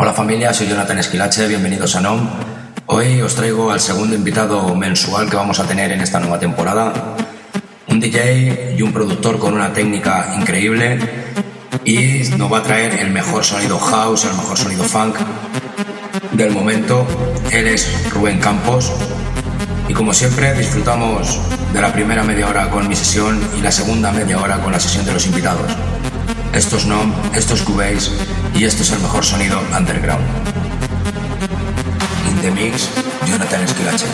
Hola familia, soy Jonathan Esquilache, bienvenidos a NOM. Hoy os traigo al segundo invitado mensual que vamos a tener en esta nueva temporada. Un DJ y un productor con una técnica increíble y nos va a traer el mejor sonido house, el mejor sonido funk del momento. Él es Rubén Campos y como siempre disfrutamos de la primera media hora con mi sesión y la segunda media hora con la sesión de los invitados. Esto es NOM, esto es Cubase y esto es el mejor sonido underground. In the mix, Jonathan Esquilache.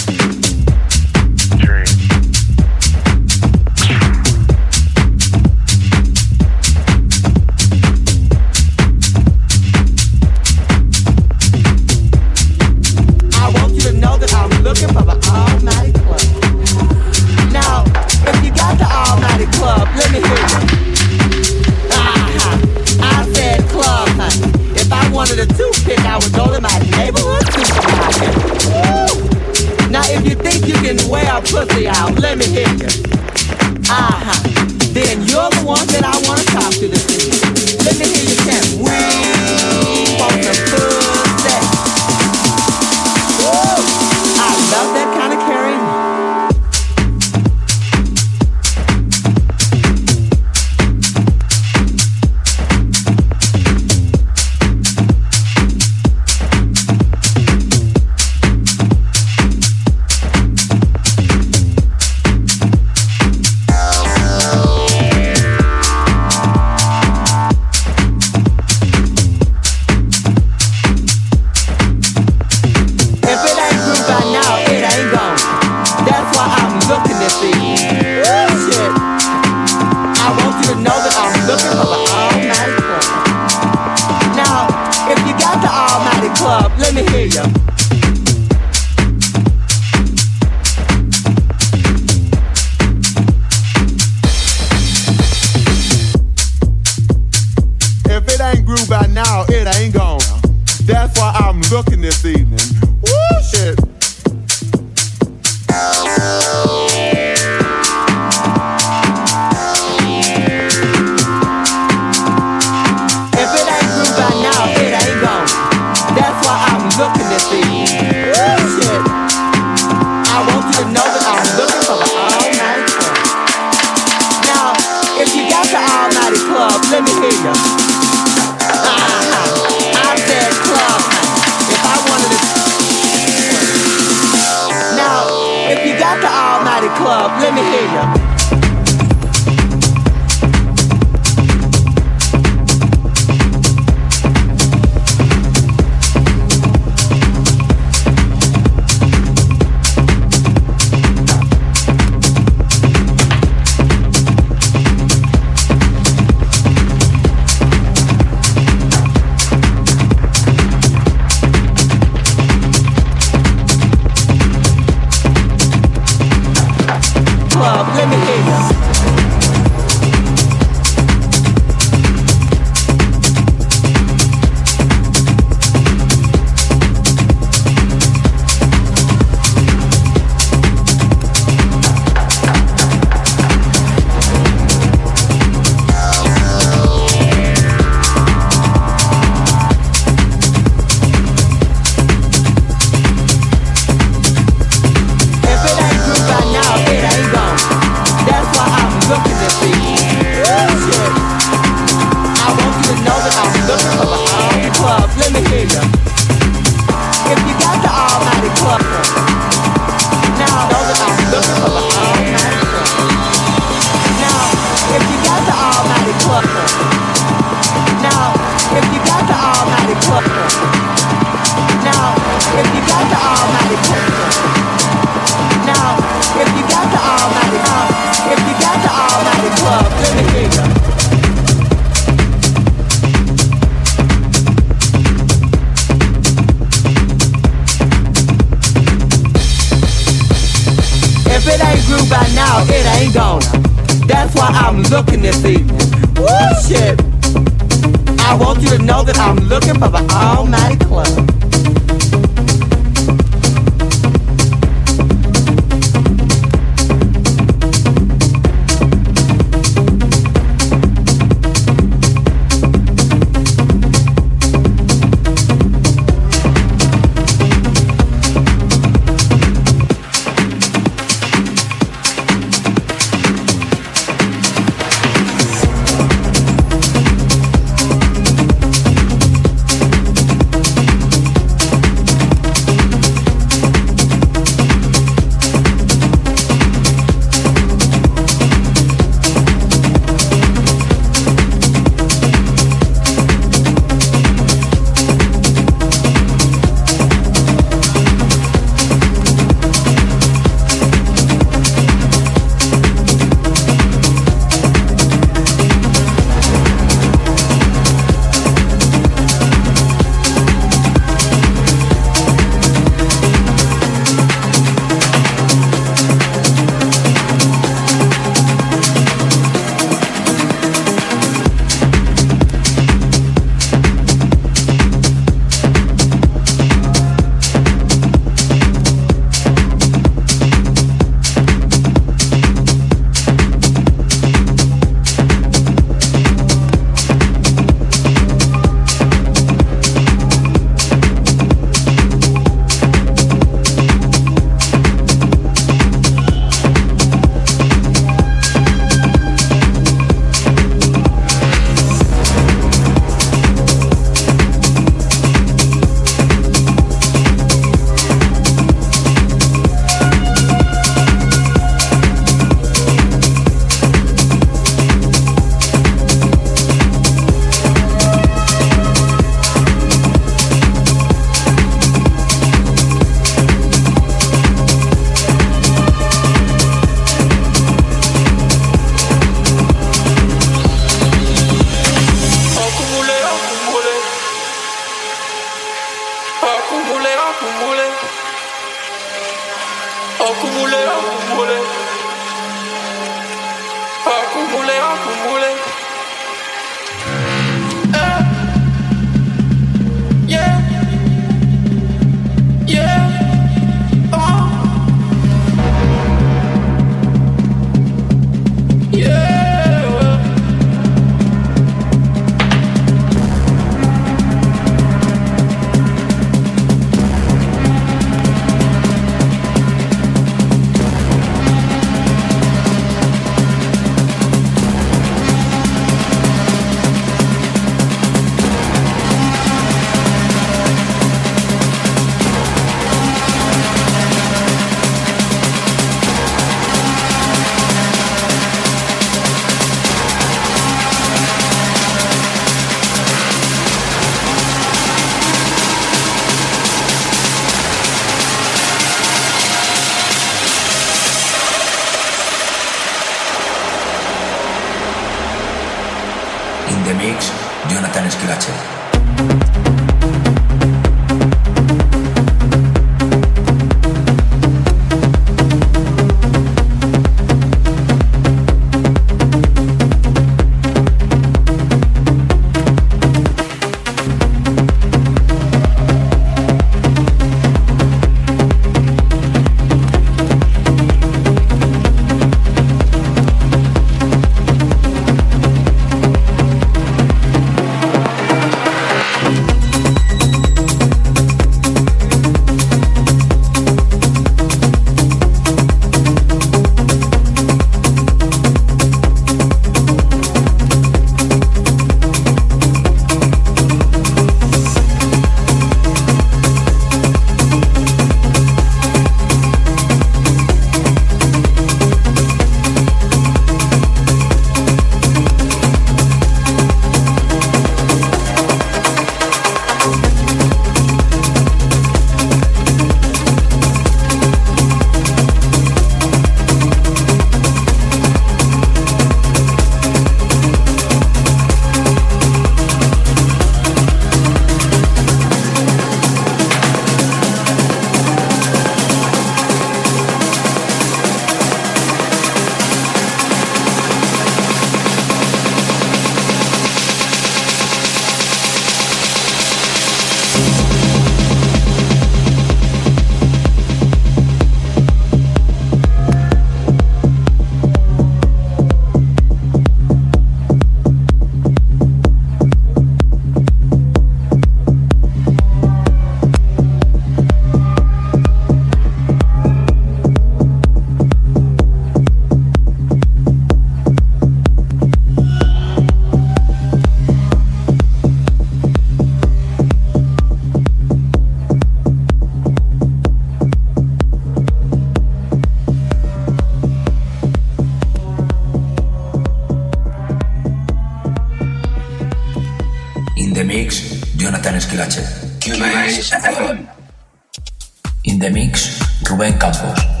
In the mix, Rubén Campos.